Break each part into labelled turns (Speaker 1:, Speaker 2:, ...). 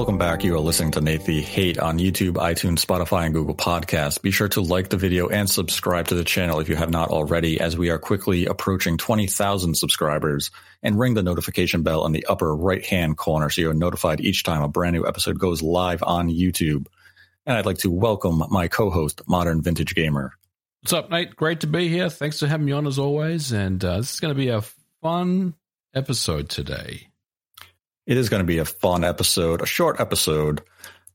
Speaker 1: Welcome back. You are listening to Nate the Hate on YouTube, iTunes, Spotify, and Google Podcasts. Be sure to like the video and subscribe to the channel if you have not already, as we are quickly approaching 20,000 subscribers. And ring the notification bell in the upper right hand corner so you're notified each time a brand new episode goes live on YouTube. And I'd like to welcome my co host, Modern Vintage Gamer.
Speaker 2: What's up, Nate? Great to be here. Thanks for having me on as always. And uh, this is going to be a fun episode today.
Speaker 1: It is going to be a fun episode, a short episode,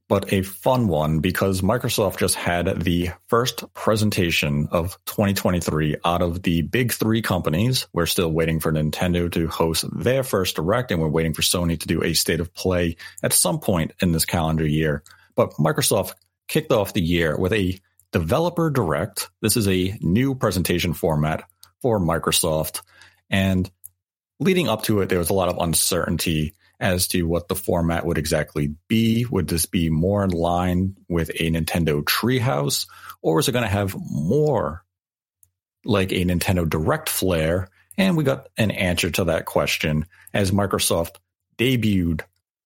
Speaker 1: but a fun one because Microsoft just had the first presentation of 2023 out of the big three companies. We're still waiting for Nintendo to host their first direct, and we're waiting for Sony to do a state of play at some point in this calendar year. But Microsoft kicked off the year with a developer direct. This is a new presentation format for Microsoft. And leading up to it, there was a lot of uncertainty as to what the format would exactly be. Would this be more in line with a Nintendo Treehouse, or is it going to have more like a Nintendo Direct flair? And we got an answer to that question as Microsoft debuted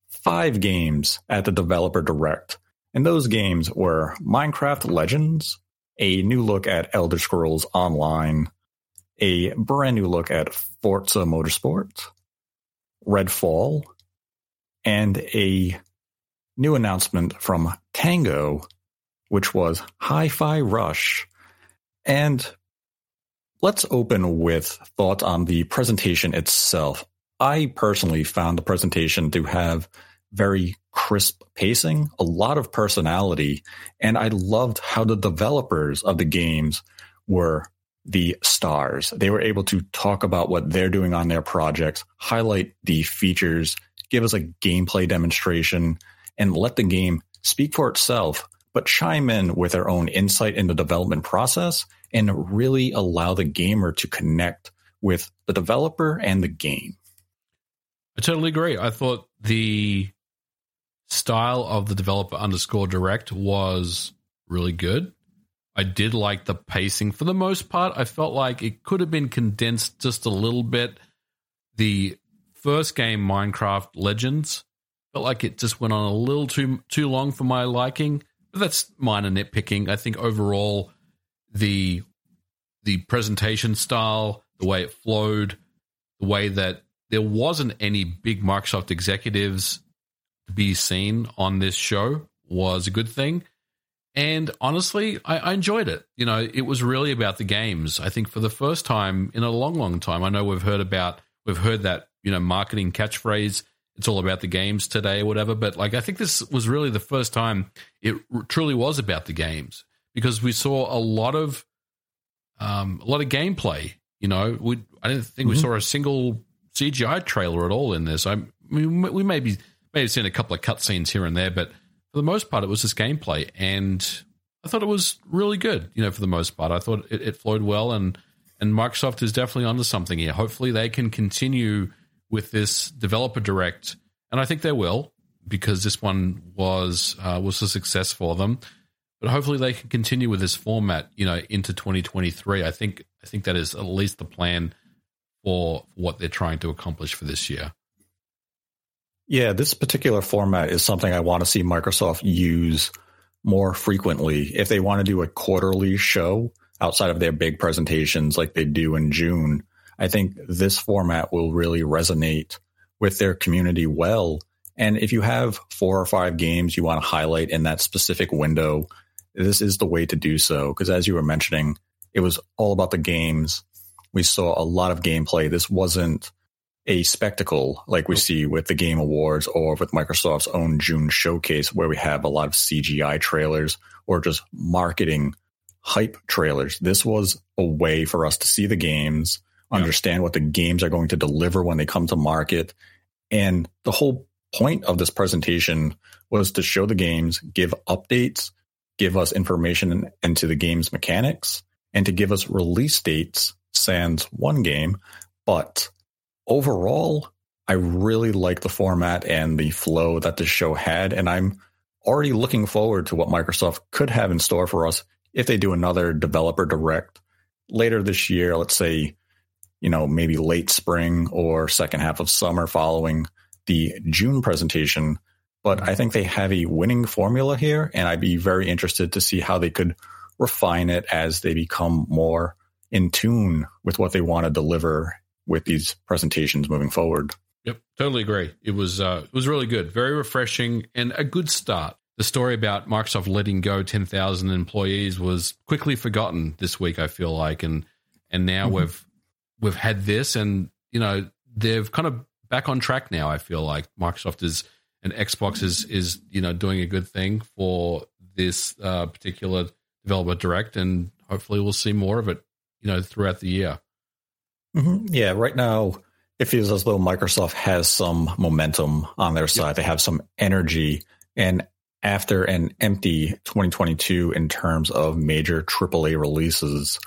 Speaker 1: five games at the Developer Direct. And those games were Minecraft Legends, a new look at Elder Scrolls Online, a brand new look at Forza Motorsport, Redfall, and a new announcement from Tango, which was Hi Fi Rush. And let's open with thoughts on the presentation itself. I personally found the presentation to have very crisp pacing, a lot of personality, and I loved how the developers of the games were the stars. They were able to talk about what they're doing on their projects, highlight the features give us a gameplay demonstration, and let the game speak for itself, but chime in with their own insight in the development process and really allow the gamer to connect with the developer and the game.
Speaker 2: I totally agree. I thought the style of the developer underscore direct was really good. I did like the pacing for the most part. I felt like it could have been condensed just a little bit. The first game, Minecraft Legends, felt like it just went on a little too too long for my liking. But that's minor nitpicking. I think overall, the the presentation style, the way it flowed, the way that there wasn't any big Microsoft executives to be seen on this show was a good thing. And honestly, I, I, enjoyed it. You know, it was really about the games. I think for the first time in a long, long time, I know we've heard about, we've heard that you know marketing catchphrase it's all about the games today or whatever. But like i think this was really the first time it truly was about the games because we saw a lot of um, a lot of gameplay you know. We i didn't think mm-hmm. we saw a single cgi trailer at all in this. I mean we maybe may have seen a couple of cutscenes here and there but for the most part it was just gameplay. And i thought it was really good you know for the most part. I thought it, it flowed well and and microsoft is definitely onto something here. Hopefully they can continue with this developer direct, and I think they will because this one was uh, was a success for them. But hopefully they can continue with this format, you know, into 2023. I think I think that is at least the plan for what they're trying to accomplish for this year.
Speaker 1: Yeah, this particular format is something I want to see Microsoft use more frequently. If they want to do a quarterly show outside of their big presentations like they do in June, I think this format will really resonate with their community well. And if you have four or five games you want to highlight in that specific window, this is the way to do so. Because as you were mentioning, it was all about the games. We saw a lot of gameplay. This wasn't a spectacle like we see with the Game Awards or with Microsoft's own June showcase, where we have a lot of CGI trailers or just marketing hype trailers. This was a way for us to see the games, understand what the games are going to deliver when they come to market. And the whole point of this presentation was to show the games, give updates, give us information into the game's mechanics, and to give us release dates, sans one game. But overall, I really like the format and the flow that the show had. And I'm already looking forward to what Microsoft could have in store for us if they do another developer direct later this year, let's say you know, maybe late spring or second half of summer following the June presentation, but I think they have a winning formula here, and I'd be very interested to see how they could refine it as they become more in tune with what they want to deliver with these presentations moving forward.
Speaker 2: Yep, totally agree. It was uh, it was really good, very refreshing, and a good start. The story about Microsoft letting go ten thousand employees was quickly forgotten this week. I feel like, and and now mm-hmm. we've we've had this, and you know they've kind of back on track now. I feel like Microsoft is and Xbox is is you know doing a good thing for this uh, particular developer direct, and hopefully we'll see more of it. You know, throughout the year.
Speaker 1: Mm-hmm. Yeah, right now it feels as though Microsoft has some momentum on their side. Yep. They have some energy, and after an empty 2022 in terms of major AAA releases,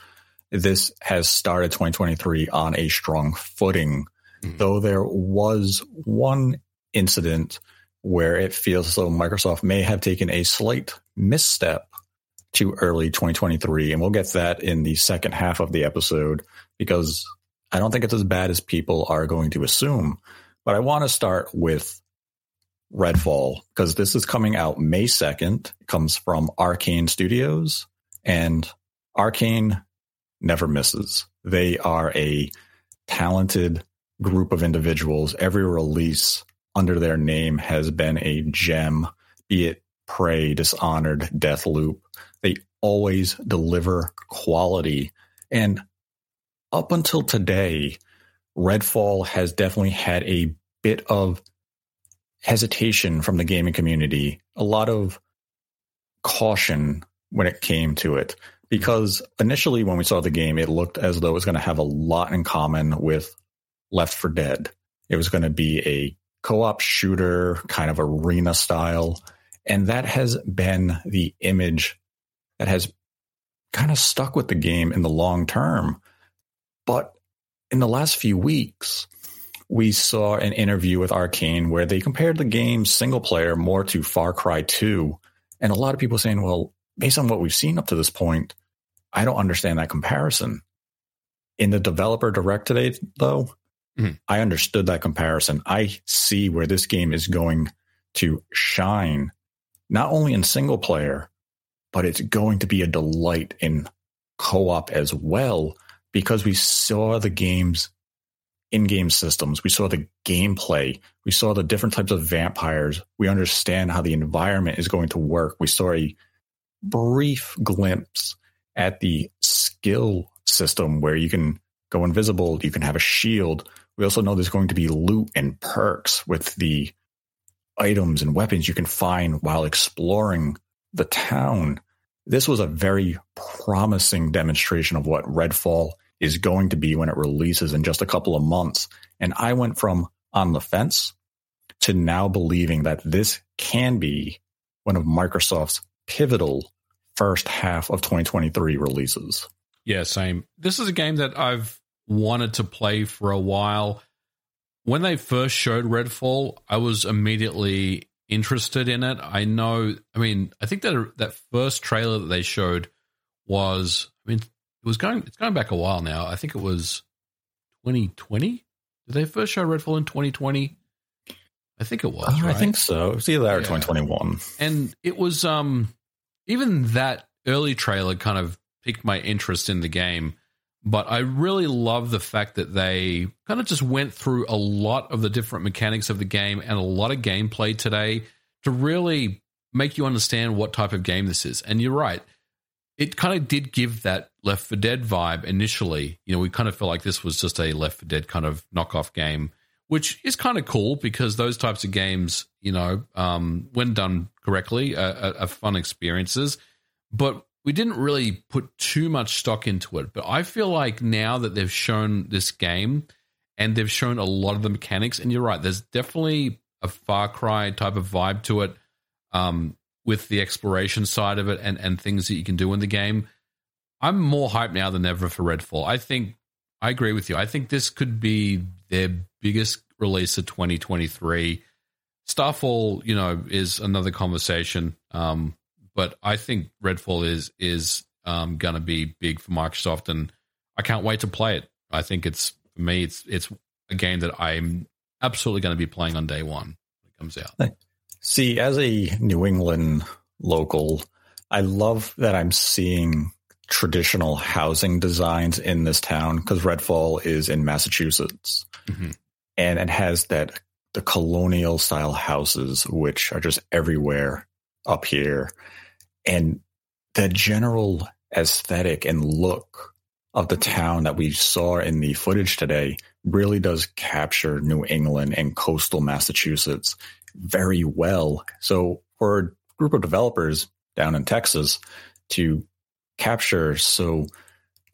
Speaker 1: this has started 2023 on a strong footing. Mm-hmm. Though there was one incident where it feels as though Microsoft may have taken a slight misstep to early 2023. And we'll get that in the second half of the episode because I don't think it's as bad as people are going to assume. But I want to start with Redfall because this is coming out May 2nd. It comes from Arkane Studios and Arkane never misses. They are a talented group of individuals. Every release under their name has been a gem, be it Prey, Dishonored, Deathloop. They always deliver quality. And up until today, Redfall has definitely had a bit of hesitation from the gaming community, a lot of caution when it came to it. Because initially, when we saw the game, it looked as though it was going to have a lot in common with Left 4 Dead. It was going to be a co-op shooter, kind of arena style. And that has been the image that has kind of stuck with the game in the long term. But in the last few weeks, we saw an interview with Arkane where they compared the game's single player more to Far Cry 2. And a lot of people saying, well, based on what we've seen up to this point, I don't understand that comparison. In the developer direct today, though, Mm-hmm. I understood that comparison. I see where this game is going to shine, not only in single player, but it's going to be a delight in co op as well, because we saw the game's in game systems. We saw the gameplay. We saw the different types of vampires. We understand how the environment is going to work. We saw a brief glimpse at the skill system where you can go invisible, you can have a shield, we also know there's going to be loot and perks with the items and weapons you can find while exploring the town. This was a very promising demonstration of what Redfall is going to be when it releases in just a couple of months. And I went from on the fence to now believing that this can be one of Microsoft's pivotal first half of 2023 releases.
Speaker 2: Yeah, same. This is a game that I've wanted to play for a while. When they first showed Redfall, I was immediately interested in it. I know, I mean, I think that that first trailer that they showed was, I mean, it was going, it's going back a while now. I think it was 2020. Did they first show Redfall in 2020? I think it was. Uh, right?
Speaker 1: I think so. It was either yeah. or 2021.
Speaker 2: And it was, um, even that early trailer kind of piqued my interest in the game. But I really love the fact that they kind of just went through a lot of the different mechanics of the game and a lot of gameplay today to really make you understand what type of game this is. And you're right. It kind of did give that Left 4 Dead vibe initially. You know, we kind of felt like this was just a Left 4 Dead kind of knockoff game, which is kind of cool because those types of games, you know, um, when done correctly, are, are, fun experiences. But we didn't really put too much stock into it, but I feel like now that they've shown this game and they've shown a lot of the mechanics, and you're right, there's definitely a Far Cry type of vibe to it um, with the exploration side of it and, and things that you can do in the game. I'm more hyped now than ever for Redfall. I think I agree with you. I think this could be their biggest release of 2023. Starfall, you know, is another conversation. Um, but I think Redfall is is um, going to be big for Microsoft, and I can't wait to play it. I think it's for me, it's it's a game that I'm absolutely going to be playing on day one when it comes out.
Speaker 1: See, as a New England local, I love that I'm seeing traditional housing designs in this town because Redfall is in Massachusetts mm-hmm. and it has that the colonial style houses, which are just everywhere up here. And the general aesthetic and look of the town that we saw in the footage today really does capture New England and coastal Massachusetts very well. So for a group of developers down in Texas to capture so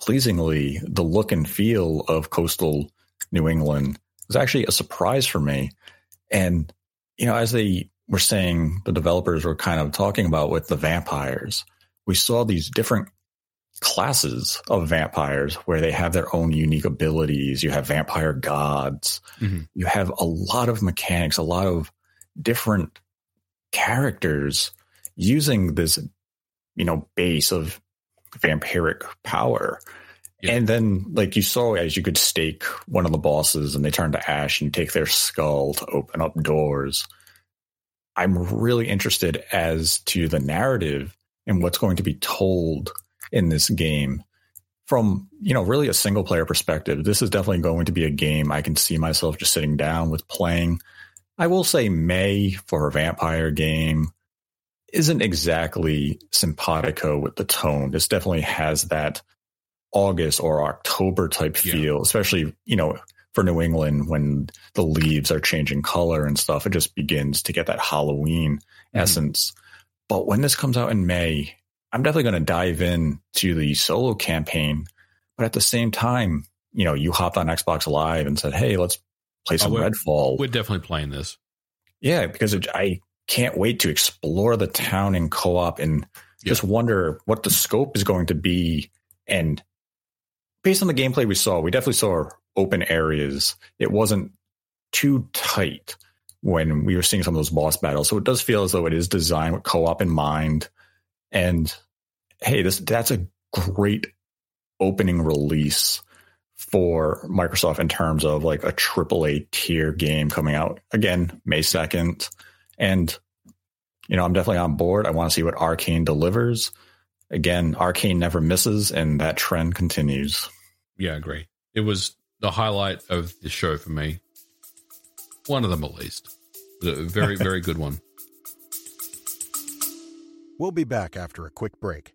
Speaker 1: pleasingly the look and feel of coastal New England was actually a surprise for me. And, you know, as they were saying, the developers were kind of talking about with the vampires, we saw these different classes of vampires where they have their own unique abilities. You have vampire gods. Mm-hmm. You have a lot of mechanics, a lot of different characters using this, you know, base of vampiric power. Yeah. And then, like you saw, as you could stake one of the bosses and they turn to ash and take their skull to open up doors. I'm really interested as to the narrative and what's going to be told in this game from, you know, really a single player perspective. This is definitely going to be a game I can see myself just sitting down with playing. I will say May for a vampire game isn't exactly simpatico with the tone. This definitely has that August or October type feel, yeah. especially, you know, for New England when the leaves are changing color and stuff. It just begins to get that Halloween mm-hmm. essence. But when this comes out in May, I'm definitely going to dive in to the solo campaign. But at the same time, you know, you hopped on Xbox Live and said, "Hey, let's play some oh, we're, Redfall."
Speaker 2: We're definitely playing this.
Speaker 1: Yeah, because it, I can't wait to explore the town in co-op and yeah. just wonder what the scope is going to be. And based on the gameplay we saw, we definitely saw open areas. It wasn't too tight when we were seeing some of those boss battles. So it does feel as though it is designed with co-op in mind. And hey, this that's a great opening release for Microsoft in terms of like a AAA tier game coming out again May 2nd. And, you know, I'm definitely on board. I want to see what Arkane delivers. Again, Arkane never misses, and that trend continues.
Speaker 2: Yeah, I agree. It was the highlight of the show for me. One of them, at least. A very, very good one.
Speaker 3: We'll be back after a quick break.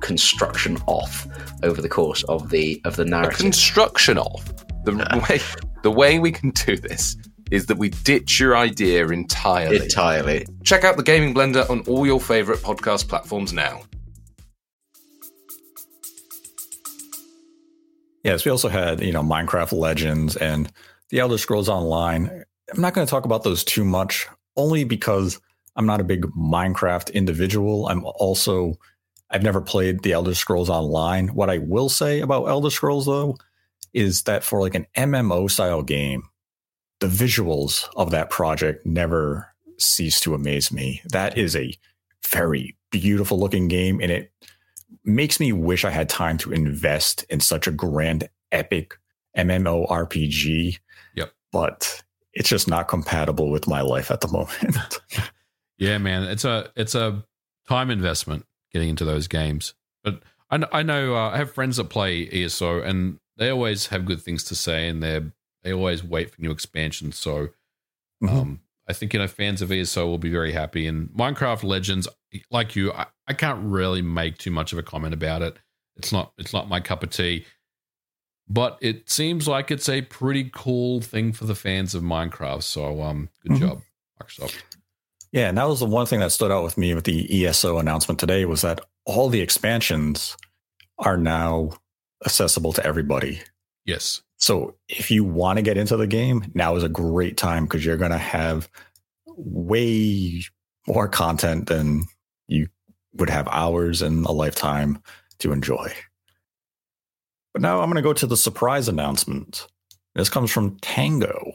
Speaker 4: construction off over the course of the of the narrative.
Speaker 5: A construction off. The way the way we can do this is that we ditch your idea entirely.
Speaker 4: Entirely.
Speaker 5: Check out the Gaming Blender on all your favorite podcast platforms now.
Speaker 1: Yes, we also had, you know, Minecraft Legends and The Elder Scrolls Online. I'm not going to talk about those too much, only because I'm not a big Minecraft individual. I'm also I've never played the Elder Scrolls Online. What I will say about Elder Scrolls though is that for like an MMO style game, the visuals of that project never cease to amaze me. That is a very beautiful looking game and it makes me wish I had time to invest in such a grand epic MMO RPG.
Speaker 2: Yep.
Speaker 1: But it's just not compatible with my life at the moment.
Speaker 2: Yeah, man, it's a it's a time investment getting into those games. But I, I know uh, I have friends that play ESO, and they always have good things to say, and they they always wait for new expansions. So, mm-hmm. um, I think you know fans of ESO will be very happy. And Minecraft Legends, like you, I, I can't really make too much of a comment about it. It's not it's not my cup of tea but it seems like it's a pretty cool thing for the fans of Minecraft. So, um, good mm-hmm. job, Microsoft.
Speaker 1: Yeah, and that was the one thing that stood out with me with the ESO announcement today was that all the expansions are now accessible to everybody.
Speaker 2: Yes.
Speaker 1: So if you want to get into the game, now is a great time because you're going to have way more content than you would have hours in a lifetime to enjoy. But now I'm going to go to the surprise announcement. This comes from Tango,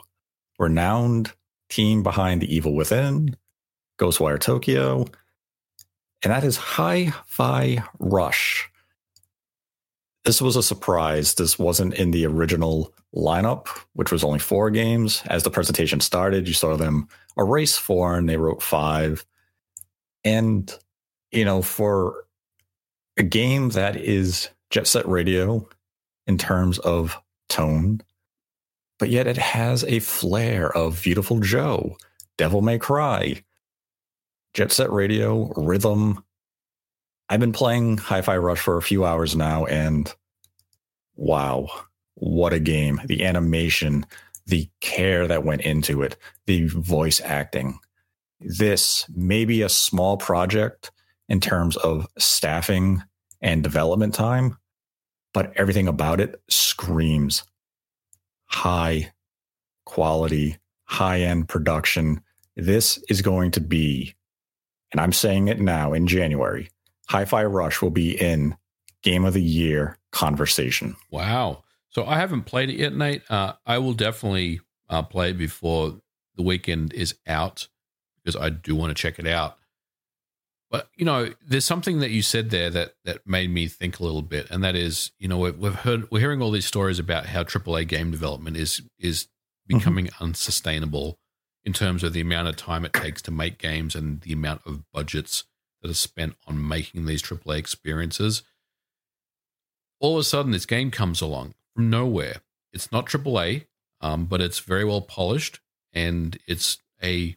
Speaker 1: renowned team behind The Evil Within, Ghostwire Tokyo, and that is Hi Fi Rush. This was a surprise. This wasn't in the original lineup, which was only four games. As the presentation started, you saw them erase four and they wrote five. And, you know, for a game that is Jet Set Radio in terms of tone, but yet it has a flair of Beautiful Joe, Devil May Cry, Jet Set Radio, Rhythm. I've been playing Hi Fi Rush for a few hours now, and wow, what a game. The animation, the care that went into it, the voice acting. This may be a small project in terms of staffing and development time, but everything about it screams high quality, high end production. This is going to be, and I'm saying it now in January, Hi Fi Rush will be in Game of the Year conversation.
Speaker 2: Wow. So I haven't played it yet, Nate. Uh, I will definitely uh, play it before the weekend is out because I do want to check it out. But you know, there's something that you said there that that made me think a little bit, and that is, you know, we've, we've heard we're hearing all these stories about how AAA game development is is mm-hmm. becoming mm-hmm. unsustainable in terms of the amount of time it takes to make games and the amount of budgets that are spent on making these AAA experiences. All of a sudden, this game comes along from nowhere. It's not AAA, um, but it's very well polished and it's a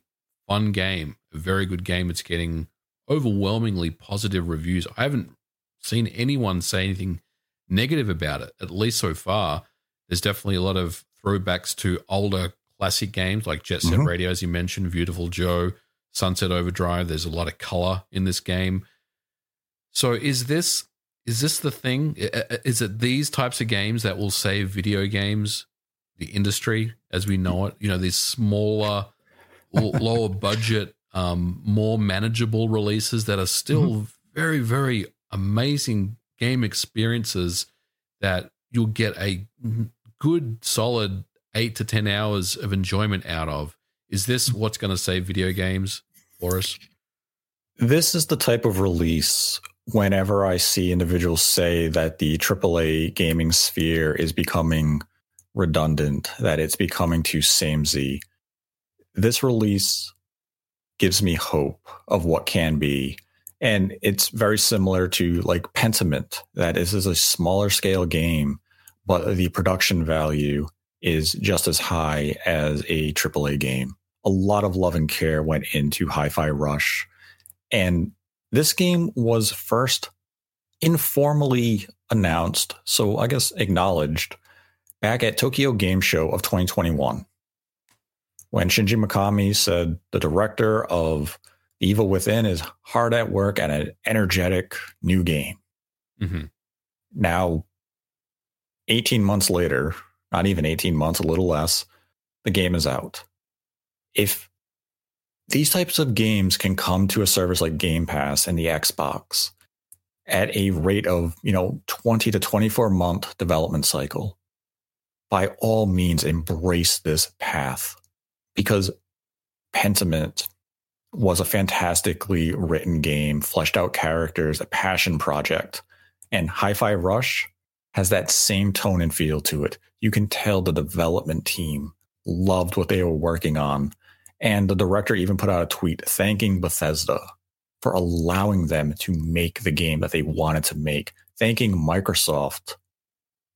Speaker 2: fun game, a very good game. It's getting overwhelmingly positive reviews. I haven't seen anyone say anything negative about it, at least so far. There's definitely a lot of throwbacks to older classic games like Jet Set mm-hmm. Radio, as you mentioned, Beautiful Joe, Sunset Overdrive. There's a lot of color in this game. So is this is this the thing? Is it these types of games that will save video games, the industry as we know it? You know, these smaller, lower budget um, more manageable releases that are still mm-hmm. very, very amazing game experiences that you'll get a good, solid eight to 10 hours of enjoyment out of. Is this what's going to save video games for us?
Speaker 1: This is the type of release whenever I see individuals say that the AAA gaming sphere is becoming redundant, that it's becoming too samey. This release gives me hope of what can be. And it's very similar to like Pentiment, that this is a smaller scale game, but the production value is just as high as a AAA game. A lot of love and care went into Hi Fi Rush. And this game was first informally announced, so I guess acknowledged, back at Tokyo Game Show of 2021 when Shinji Mikami said the director of Evil Within is hard at work at an energetic new game. Mm-hmm. Now, 18 months later, not even 18 months, a little less, the game is out. If these types of games can come to a service like Game Pass and the Xbox at a rate of, you know, 20 to 24 month development cycle, by all means embrace this path because Pentiment was a fantastically written game, fleshed out characters, a passion project. And Hi Fi Rush has that same tone and feel to it. You can tell the development team loved what they were working on. And the director even put out a tweet thanking Bethesda for allowing them to make the game that they wanted to make, thanking Microsoft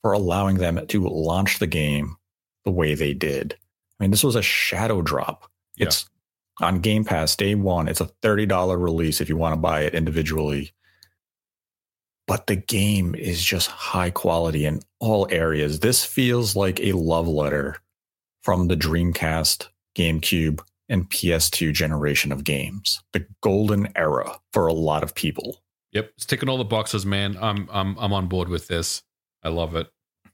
Speaker 1: for allowing them to launch the game the way they did. I mean, this was a shadow drop. Yeah. It's on Game Pass day one. It's a $30 release if you want to buy it individually. But the game is just high quality in all areas. This feels like a love letter from the Dreamcast, GameCube, and PS2 generation of games. The golden era for a lot of people.
Speaker 2: Yep, it's ticking all the boxes, man. I'm I'm I'm on board with this. I love it.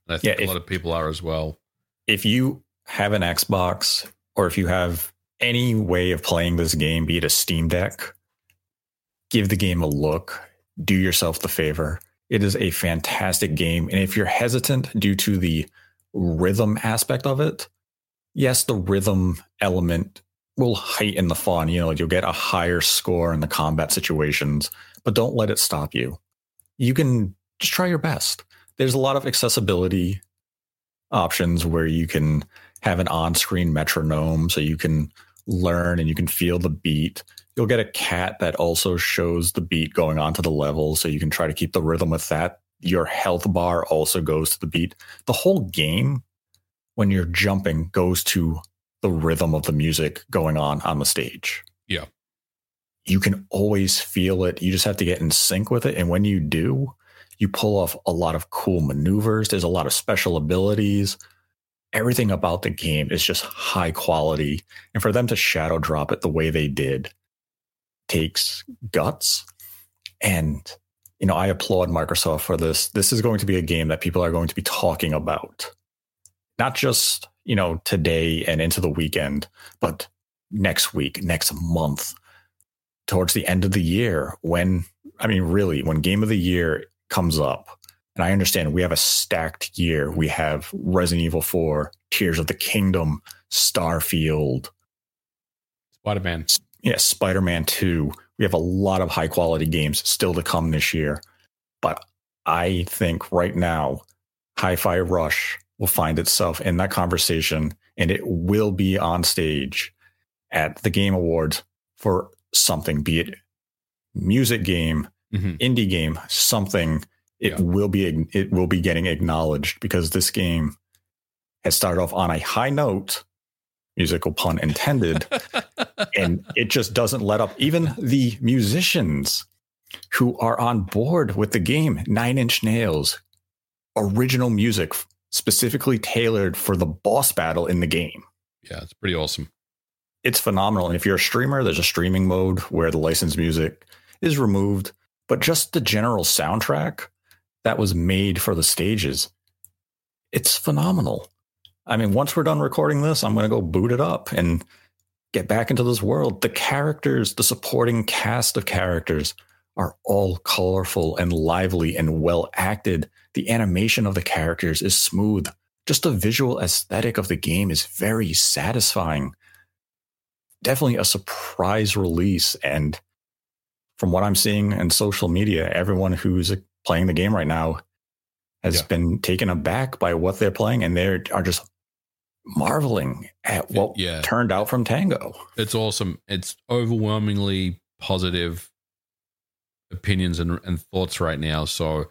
Speaker 2: And I think yeah, if, a lot of people are as well.
Speaker 1: If you have an Xbox or if you have any way of playing this game, be it a Steam Deck, give the game a look. Do yourself the favor. It is a fantastic game. And if you're hesitant due to the rhythm aspect of it, yes, the rhythm element will heighten the fun. You know, you'll get a higher score in the combat situations, but don't let it stop you. You can just try your best. There's a lot of accessibility options where you can have an on screen metronome so you can learn and you can feel the beat. You'll get a cat that also shows the beat going onto the level so you can try to keep the rhythm with that. Your health bar also goes to the beat. The whole game, when you're jumping, goes to the rhythm of the music going on on the stage.
Speaker 2: Yeah.
Speaker 1: You can always feel it. You just have to get in sync with it. And when you do, you pull off a lot of cool maneuvers. There's a lot of special abilities. Everything about the game is just high quality. And for them to shadow drop it the way they did takes guts. And, you know, I applaud Microsoft for this. This is going to be a game that people are going to be talking about, not just, you know, today and into the weekend, but next week, next month, towards the end of the year when, I mean, really, when game of the year comes up, and I understand we have a stacked year. We have Resident Evil 4, Tears of the Kingdom, Starfield,
Speaker 2: Spider Man.
Speaker 1: Yeah, Spider Man 2. We have a lot of high quality games still to come this year. But I think right now, Hi Fi Rush will find itself in that conversation and it will be on stage at the Game Awards for something, be it music game,
Speaker 2: Mm-hmm.
Speaker 1: indie game, something it
Speaker 2: Yeah.
Speaker 1: will be it will be getting acknowledged because this game has started off on a high note, musical pun intended, and it just doesn't let up. Even the musicians who are on board with the game, Nine Inch Nails, original music specifically tailored for the boss battle in the game
Speaker 2: yeah, it's pretty awesome.
Speaker 1: it's phenomenal. And if you're a streamer, there's a streaming mode where the licensed music is removed, but just the general soundtrack that was made for the stages, it's phenomenal. I mean, once we're done recording this, I'm going to go boot it up and get back into this world. The characters, the supporting cast of characters are all colorful and lively and well acted. The animation of the characters is smooth. Just the visual aesthetic of the game is very satisfying definitely a surprise release. And from what I'm seeing in social media, everyone who's playing the game right now has
Speaker 2: Yeah.
Speaker 1: been taken aback by what they're playing and they are just marveling at what
Speaker 2: Yeah.
Speaker 1: turned out from Tango.
Speaker 2: It's awesome. It's overwhelmingly positive opinions and, and thoughts right now. So,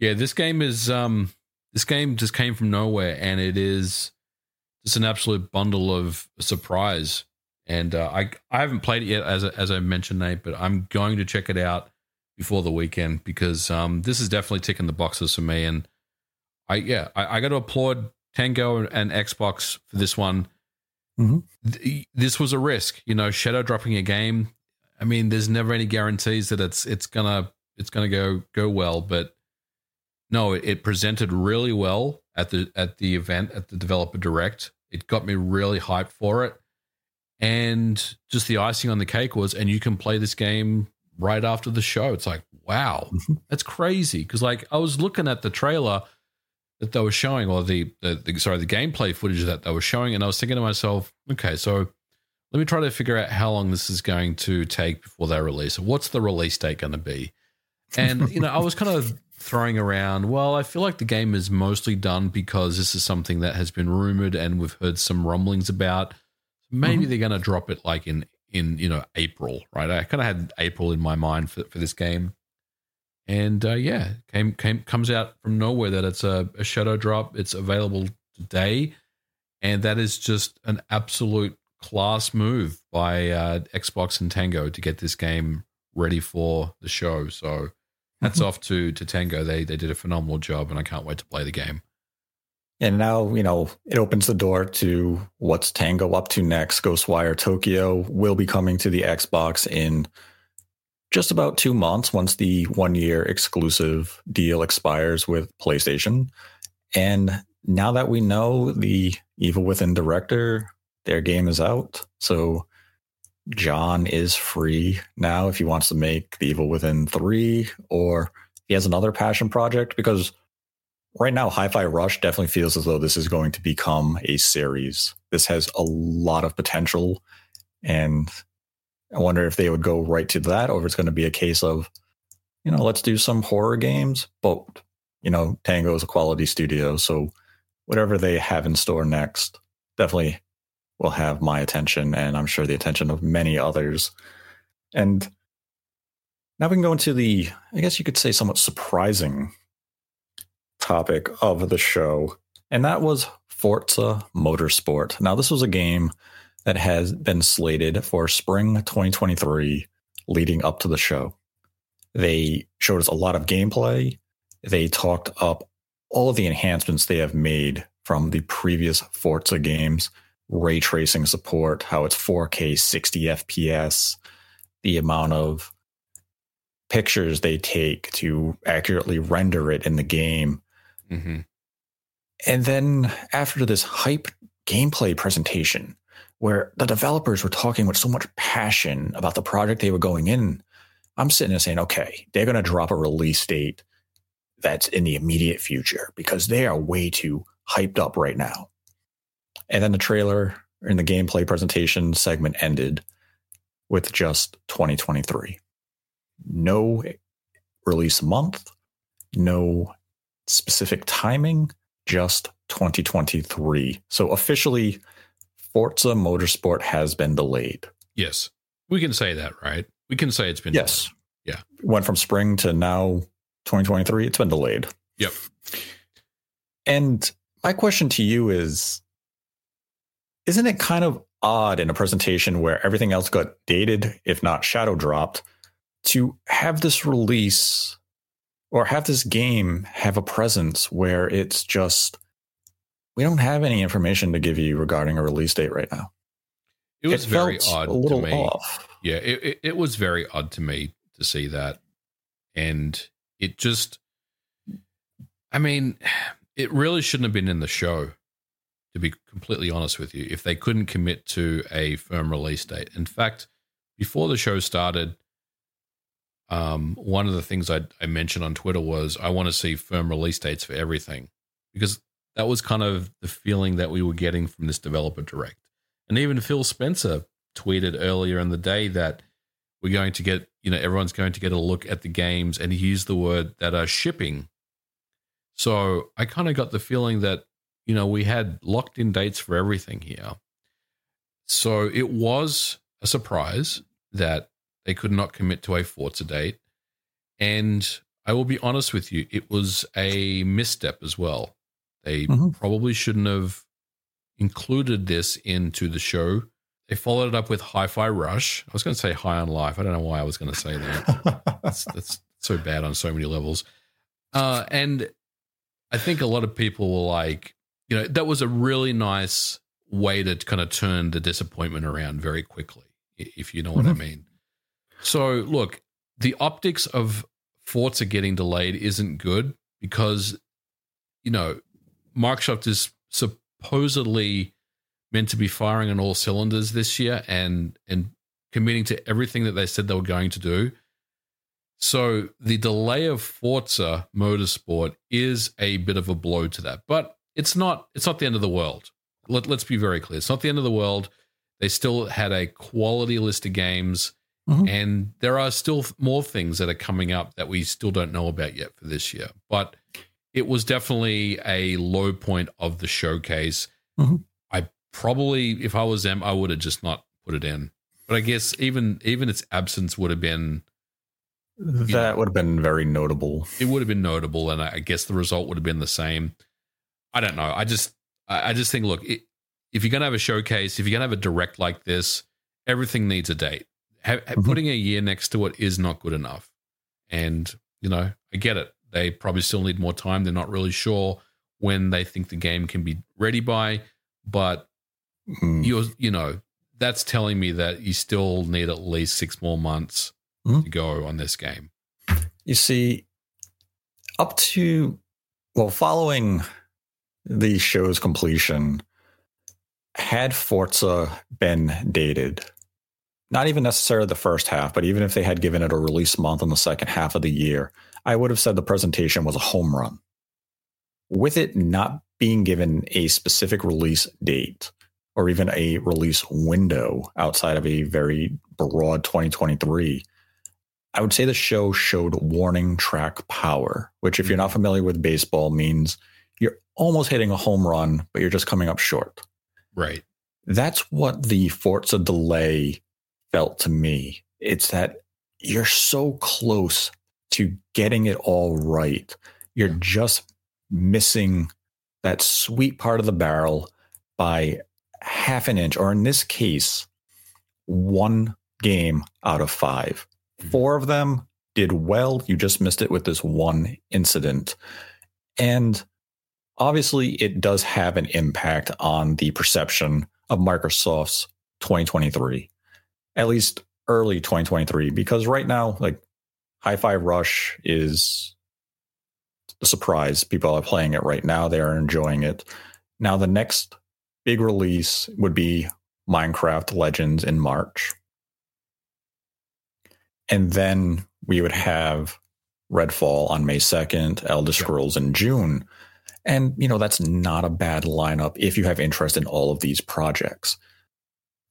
Speaker 2: yeah, this game is um this game just came from nowhere, and it is just an absolute bundle of surprise. And uh, I I haven't played it yet, as as I mentioned, Nate, but I'm going to check it out before the weekend because um this is definitely ticking the boxes for me. And I yeah I, I got to applaud Tango and Xbox for this one th- this was a risk. You know, shadow dropping a game. I mean, there's never any guarantees that it's it's gonna it's gonna go go well, but no, it, presented really well at the at the event at the developer direct. It got me really hyped for it, and just the icing on the cake was, and you can play this game right after the show. It's like, wow,
Speaker 1: Mhm.
Speaker 2: that's crazy. Because like I was looking at the trailer that they were showing, or the, the, the sorry, the gameplay footage that they were showing, and I was thinking to myself, okay, so let me try to figure out how long this is going to take before they release it. What's the release date going to be? And you know, I was kind of throwing around. Well, I feel like the game is mostly done because this is something that has been rumored and we've heard some rumblings about. Maybe mm-hmm. they're going to drop it like in in you know April, right? I kind of had April in my mind for for this game, and uh, yeah, came came comes out from nowhere that it's a, a shadow drop. It's available today, and that is just an absolute class move by uh, Xbox and Tango to get this game ready for the show. So hats off to to Tango. They they did a phenomenal job, and I can't wait to play the game.
Speaker 1: And now, you know, it opens the door to what's Tango up to next. Ghostwire Tokyo will be coming to the Xbox in just about two months once the one year exclusive deal expires with PlayStation. And now that we know the Evil Within director, their game is out. So John is free now if he wants to make The Evil Within 3 or he has another passion project because right now Hi-Fi Rush definitely feels as though this is going to become a series. This has a lot of potential and I wonder if they would go right to that or if it's going to be a case of you know, let's do some horror games, but you know, Tango is a quality studio, so whatever they have in store next definitely will have my attention and I'm sure the attention of many others. And now we can go into the, I guess you could say, somewhat surprising topic of the show, and that was Forza Motorsport. Now, this was a game that has been slated for spring 2023 leading up to the show. They showed us a lot of gameplay. They talked up all of the enhancements they have made from the previous Forza games, ray tracing support, how it's 4K 60 FPS, the amount of pictures they take to accurately render it in the game.
Speaker 2: Mm-hmm.
Speaker 1: And then after this hype gameplay presentation, where the developers were talking with so much passion about the project they were going in, I'm sitting there saying, okay, they're going to drop a release date that's in the immediate future because they are way too hyped up right now. And then the trailer and the gameplay presentation segment ended with just 2023. No release month, no specific timing, just 2023. So officially, Forza Motorsport has been delayed.
Speaker 2: Yes. We can say that, right? We can say it's been
Speaker 1: Yes.
Speaker 2: delayed. Yeah.
Speaker 1: Went from spring to now 2023. It's been delayed.
Speaker 2: Yep.
Speaker 1: And my question to you is Isn't it kind of odd in a presentation where everything else got dated, if not shadow dropped, to have this release or have this game have a presence where it's just, we don't have any information to give you regarding a release date right now?
Speaker 2: It was very
Speaker 1: felt
Speaker 2: odd to me.
Speaker 1: off.
Speaker 2: Yeah, it, it, it was very odd to me to see that. And it just, I mean, it really shouldn't have been in the show, to be completely honest with you, if they couldn't commit to a firm release date. In fact, before the show started, um, one of the things I, I mentioned on Twitter was I want to see firm release dates for everything because that was kind of the feeling that we were getting from this developer direct. And even Phil Spencer tweeted earlier in the day that we're going to get, you know, everyone's going to get a look at the games, and he used the word that are shipping. So I kind of got the feeling that, you know, we had locked in dates for everything here. So it was a surprise that they could not commit to a Forza date. And I will be honest with you, it was a misstep as well. They
Speaker 1: Mhm.
Speaker 2: probably shouldn't have included this into the show. They followed it up with Hi Fi Rush. I was going to say High on Life. I don't know why I was going to say that. that's, that's so bad on so many levels. Uh, and I think a lot of people were like, you know, that was a really nice way to kind of turn the disappointment around very quickly, if you know what I mean. So, look, the optics of Forza getting delayed isn't good because, you know, Microsoft is supposedly meant to be firing on all cylinders this year and and committing to everything that they said they were going to do. So the delay of Forza Motorsport is a bit of a blow to that, but it's not. It's not the end of the world. Let, let's be very clear. It's not the end of the world. They still had a quality list of games,
Speaker 1: Mhm.
Speaker 2: and there are still more things that are coming up that we still don't know about yet for this year. But it was definitely a low point of the showcase.
Speaker 1: Mhm.
Speaker 2: I probably, if I was them, I would have just not put it in. But I guess even even its absence would have been
Speaker 1: that would have been very notable.
Speaker 2: it would have been notable, and I guess the result would have been the same. I don't know. I just I just think look, it, if you're gonna have a showcase, if you're gonna have a direct like this, everything needs a date. Ha-
Speaker 1: Mhm.
Speaker 2: Putting a year next to it is not good enough. And you know, I get it. They probably still need more time. They're not really sure when they think the game can be ready by, but
Speaker 1: Mm.
Speaker 2: you're you know that's telling me that you still need at least six more months
Speaker 1: Mhm.
Speaker 2: to go on this game.
Speaker 1: You see, up to, well, following the show's completion, had Forza been dated, not even necessarily the first half, but even if they had given it a release month in the second half of the year, I would have said the presentation was a home run. With it not being given a specific release date or even a release window outside of a very broad 2023, I would say the show showed warning track power, which, if you're not mm-hmm. familiar with baseball, means you're almost hitting a home run, but you're just coming up short.
Speaker 2: Right.
Speaker 1: That's what the Forza delay felt to me. It's that you're so close to getting it all right. You're mm-hmm. just missing that sweet part of the barrel by half an inch, or in this case, one game out of five. Mm-hmm. Four of them did well. You just missed it with this one incident. And obviously, it does have an impact on the perception of Microsoft's 2023, at least early 2023, because right now, like Hi Fi Rush is a surprise. People are playing it right now, they are enjoying it. Now, the next big release would be Minecraft Legends in March. And then we would have Redfall on May 2nd, Elder Scrolls in June. And, you know, that's not a bad lineup if you have interest in all of these projects.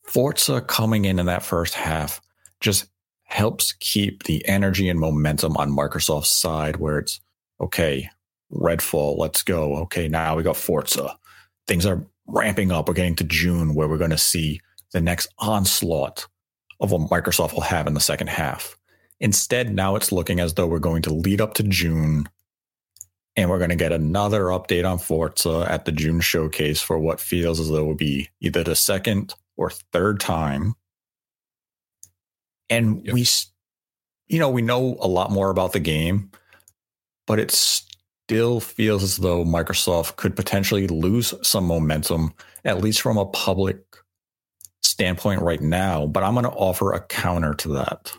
Speaker 1: Forza coming in in that first half just helps keep the energy and momentum on Microsoft's side where it's okay, Redfall, let's go. Okay, now we got Forza. Things are ramping up. We're getting to June where we're going to see the next onslaught of what Microsoft will have in the second half. Instead, now it's looking as though we're going to lead up to June and we're going to get another update on Forza at the June showcase for what feels as though it will be either the second or third time. And yep. we, you know, we know a lot more about the game, but it still feels as though Microsoft could potentially lose some momentum, at least from a public standpoint right now, but I'm going to offer a counter to that.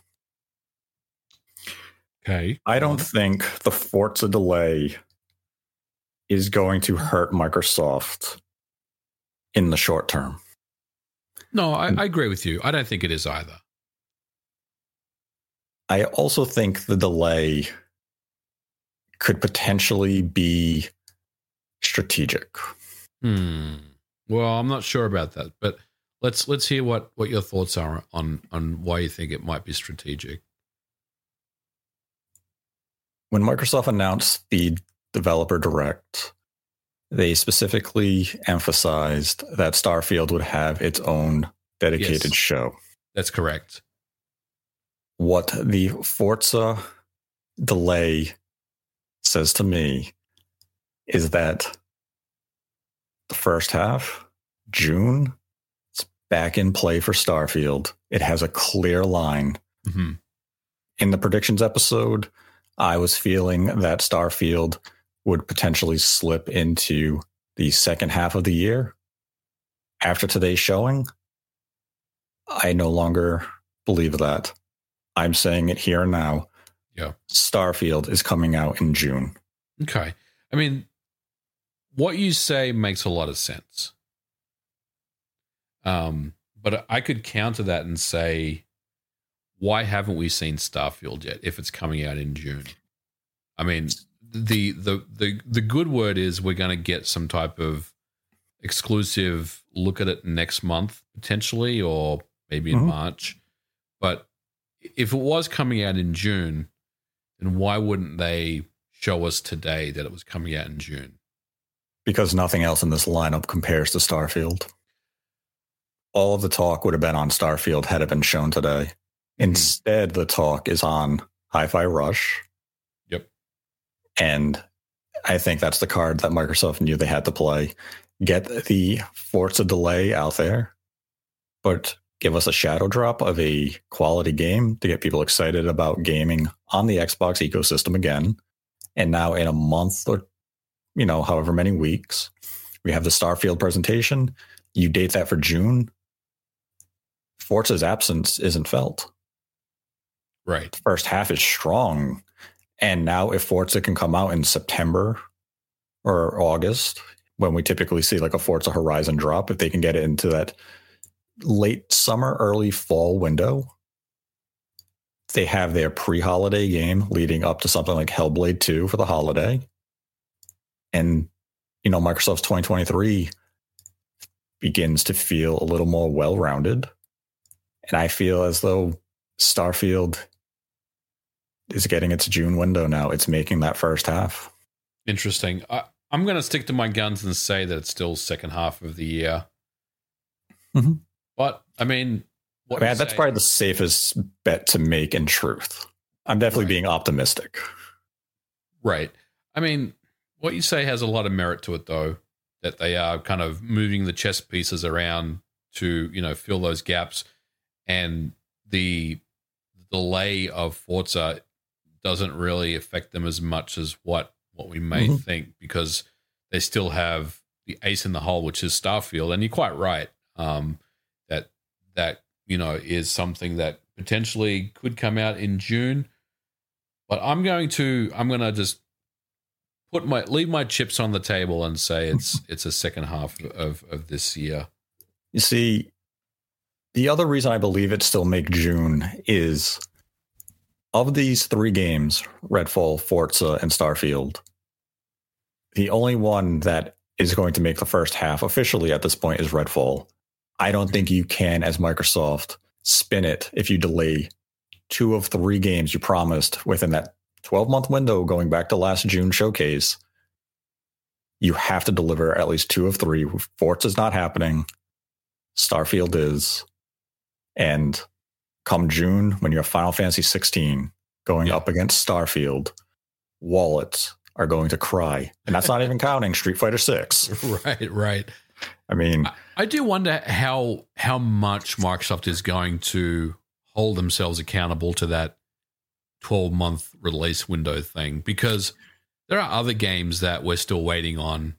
Speaker 2: Okay.
Speaker 1: I don't uh-huh. think the Forza delay is going to hurt Microsoft in the short term.
Speaker 2: No, I, I agree with you. I don't think it is either.
Speaker 1: I also think the delay could potentially be strategic.
Speaker 2: Hmm. Well, I'm not sure about that, but let's let's hear what what your thoughts are on on why you think it might be strategic.
Speaker 1: When Microsoft announced the developer direct, they specifically emphasized that Starfield would have its own dedicated yes, show.
Speaker 2: That's correct.
Speaker 1: What the Forza delay says to me is that the first half, June, it's back in play for Starfield. It has a clear line. Mm-hmm. In the predictions episode, I was feeling that Starfield would potentially slip into the second half of the year. After today's showing, I no longer believe that. I'm saying it here now.
Speaker 2: Yeah.
Speaker 1: Starfield is coming out in June.
Speaker 2: Okay. I mean, what you say makes a lot of sense. Um, but I could counter that and say, why haven't we seen Starfield yet? If it's coming out in June, I mean, the the the the good word is we're going to get some type of exclusive look at it next month potentially, or maybe in mm-hmm. March. If it was coming out in June, then why wouldn't they show us today that it was coming out in June?
Speaker 1: Because nothing else in this lineup compares to Starfield all of the talk would have been on Starfield had it been shown today. Mm-hmm. Instead, the talk is on Hi Fi Rush.
Speaker 2: Yep.
Speaker 1: And I think that's the card that Microsoft knew they had to play. Get the Forza delay out there, but give us a shadow drop of a quality game to get people excited about gaming on the Xbox ecosystem again. And now, in a month or, you know, however many weeks, we have the Starfield presentation. You date that for June. Forza's absence isn't felt.
Speaker 2: Right.
Speaker 1: The first half is strong. And now if Forza can come out in September or August, when we typically see like a Forza Horizon drop, if they can get it into that late summer, early fall window. They have their pre holiday game leading up to something like Hellblade 2 for the holiday. And, you know, Microsoft's 2023 begins to feel a little more well rounded. And I feel as though Starfield is getting its June window now. It's making that first half.
Speaker 2: Interesting. I, I'm going to stick to my guns and say that it's still second half of the year.
Speaker 1: Mm-hmm.
Speaker 2: I mean,
Speaker 1: what Man, that's say, probably the safest bet to make in truth. I'm definitely right. being optimistic.
Speaker 2: Right. I mean, what you say has a lot of merit to it, though, that they are kind of moving the chess pieces around to, you know, fill those gaps. And the delay of Forza doesn't really affect them as much as what what we may mm-hmm. think because they still have the ace in the hole, which is Starfield. And you're quite right um, that you know is something that potentially could come out in June. But I'm going to I'm going to just put my leave my chips on the table and say it's it's a second half of of this year.
Speaker 1: You see, the other reason I believe it still make June is of these three games, Redfall, Forza, and Starfield, the only one that is going to make the first half officially at this point is Redfall. I don't think you can, as Microsoft, spin it if you delay two of three games you promised within that 12 month window going back to last June showcase. You have to deliver at least two of three. Forza is not happening. Starfield is. And come June, when you have Final Fantasy 16 going yeah. up against Starfield, wallets are going to cry. And that's not even counting Street Fighter 6.
Speaker 2: Right, right.
Speaker 1: I mean, I,
Speaker 2: I do wonder how how much Microsoft is going to hold themselves accountable to that 12 month release window thing because there are other games that we're still waiting on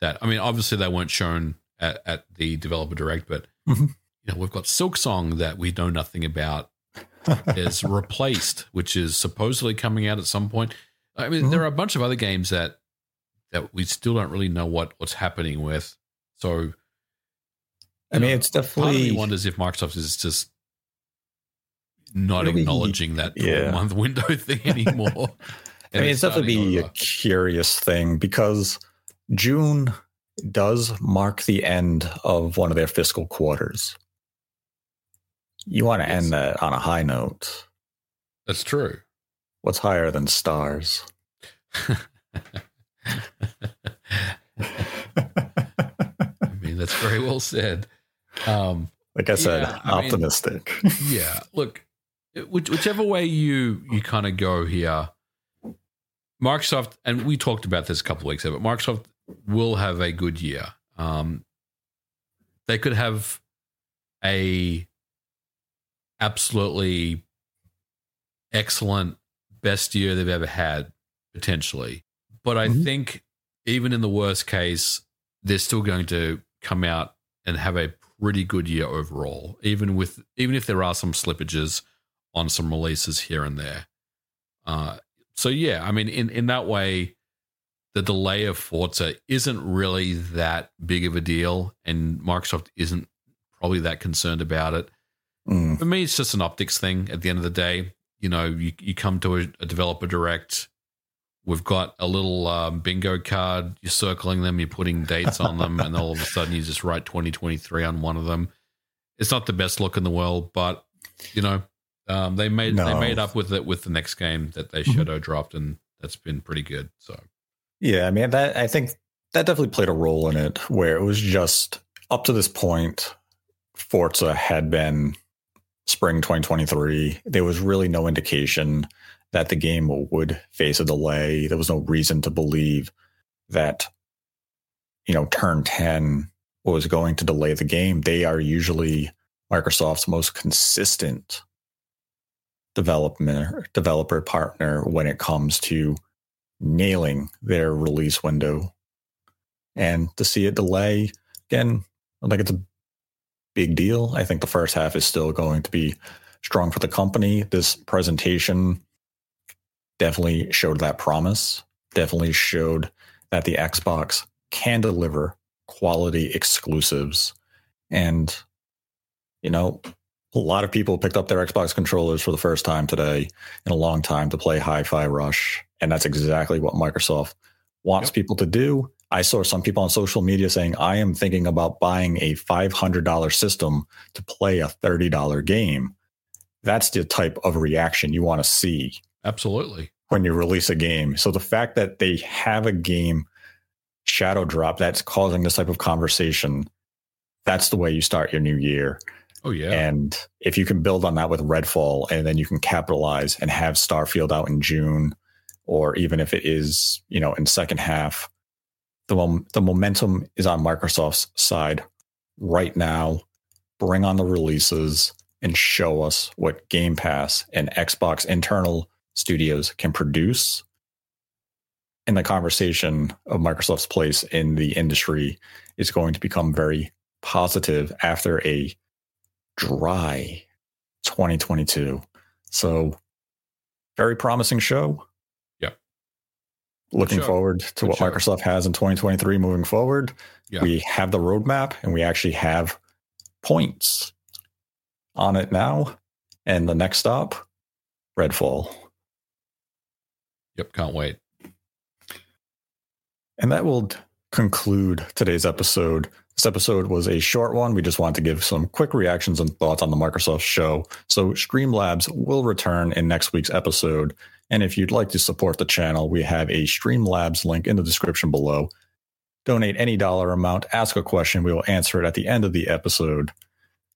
Speaker 2: that I mean obviously they weren't shown at, at the developer direct but mm-hmm. you know we've got Silksong that we know nothing about is replaced which is supposedly coming out at some point I mean mm-hmm. there are a bunch of other games that that we still don't really know what what's happening with so
Speaker 1: I mean, know, it's definitely. Part of
Speaker 2: me wonders if Microsoft is just not really, acknowledging that yeah. month window thing anymore.
Speaker 1: I mean, it's definitely over. a curious thing because June does mark the end of one of their fiscal quarters. You want to yes. end that on a high note.
Speaker 2: That's true.
Speaker 1: What's higher than stars?
Speaker 2: That's very well said. Um,
Speaker 1: like I said, yeah, I optimistic.
Speaker 2: Mean, yeah. Look, whichever way you you kind of go here, Microsoft, and we talked about this a couple of weeks ago, but Microsoft will have a good year. Um, they could have a absolutely excellent best year they've ever had potentially but i mm-hmm. think even in the worst case they're still going to come out and have a pretty good year overall, even with even if there are some slippages on some releases here and there. Uh, so yeah, I mean, in in that way, the delay of Forza isn't really that big of a deal, and Microsoft isn't probably that concerned about it. Mm. For me, it's just an optics thing. At the end of the day, you know, you you come to a, a developer direct We've got a little um, bingo card. You're circling them, you're putting dates on them, and all of a sudden you just write 2023 on one of them. It's not the best look in the world, but you know um, they made no. they made up with it with the next game that they mm-hmm. shadow dropped, and that's been pretty good. So
Speaker 1: yeah, I mean that I think that definitely played a role in it, where it was just up to this point, Forza had been spring 2023. There was really no indication that the game would face a delay. There was no reason to believe that, you know, Turn 10 was going to delay the game. They are usually Microsoft's most consistent development developer partner when it comes to nailing their release window. And to see it delay again, I think it's a big deal. I think the first half is still going to be strong for the company. This presentation definitely showed that promise, definitely showed that the Xbox can deliver quality exclusives. And you know, a lot of people picked up their Xbox controllers for the first time today in a long time to play Hi Fi Rush. And that's exactly what Microsoft wants yep. people to do. I saw some people on social media saying, I am thinking about buying a $500 system to play a $30 game. That's the type of reaction you want to see.
Speaker 2: Absolutely.
Speaker 1: When you release a game. So the fact that they have a game shadow drop that's causing this type of conversation, that's the way you start your new year.
Speaker 2: Oh yeah.
Speaker 1: And if you can build on that with Redfall and then you can capitalize and have Starfield out in June or even if it is, you know, in second half, the mom- the momentum is on Microsoft's side right now. Bring on the releases and show us what Game Pass and Xbox internal studios can produce. And the conversation of Microsoft's place in the industry is going to become very positive after a dry 2022. So, very promising show.
Speaker 2: Yep.
Speaker 1: Looking forward to Good what show. Microsoft has in 2023 moving forward. We have the roadmap and we actually have points on it now. And the next stop, Redfall.
Speaker 2: Yep, can't wait.
Speaker 1: And that will conclude today's episode. This episode was a short one. We just wanted to give some quick reactions and thoughts on the Microsoft show. So, Streamlabs will return in next week's episode. And if you'd like to support the channel, we have a Streamlabs link in the description below. Donate any dollar amount, ask a question, we will answer it at the end of the episode.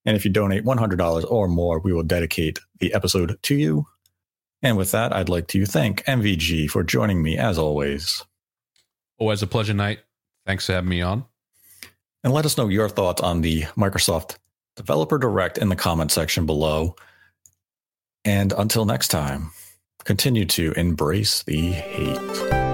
Speaker 1: And if you donate $100 or more, we will dedicate the episode to you. And with that, I'd like to thank MVG for joining me as always.
Speaker 2: Always a pleasure, Nate. Thanks for having me on.
Speaker 1: And let us know your thoughts on the Microsoft Developer Direct in the comment section below. And until next time, continue to embrace the hate.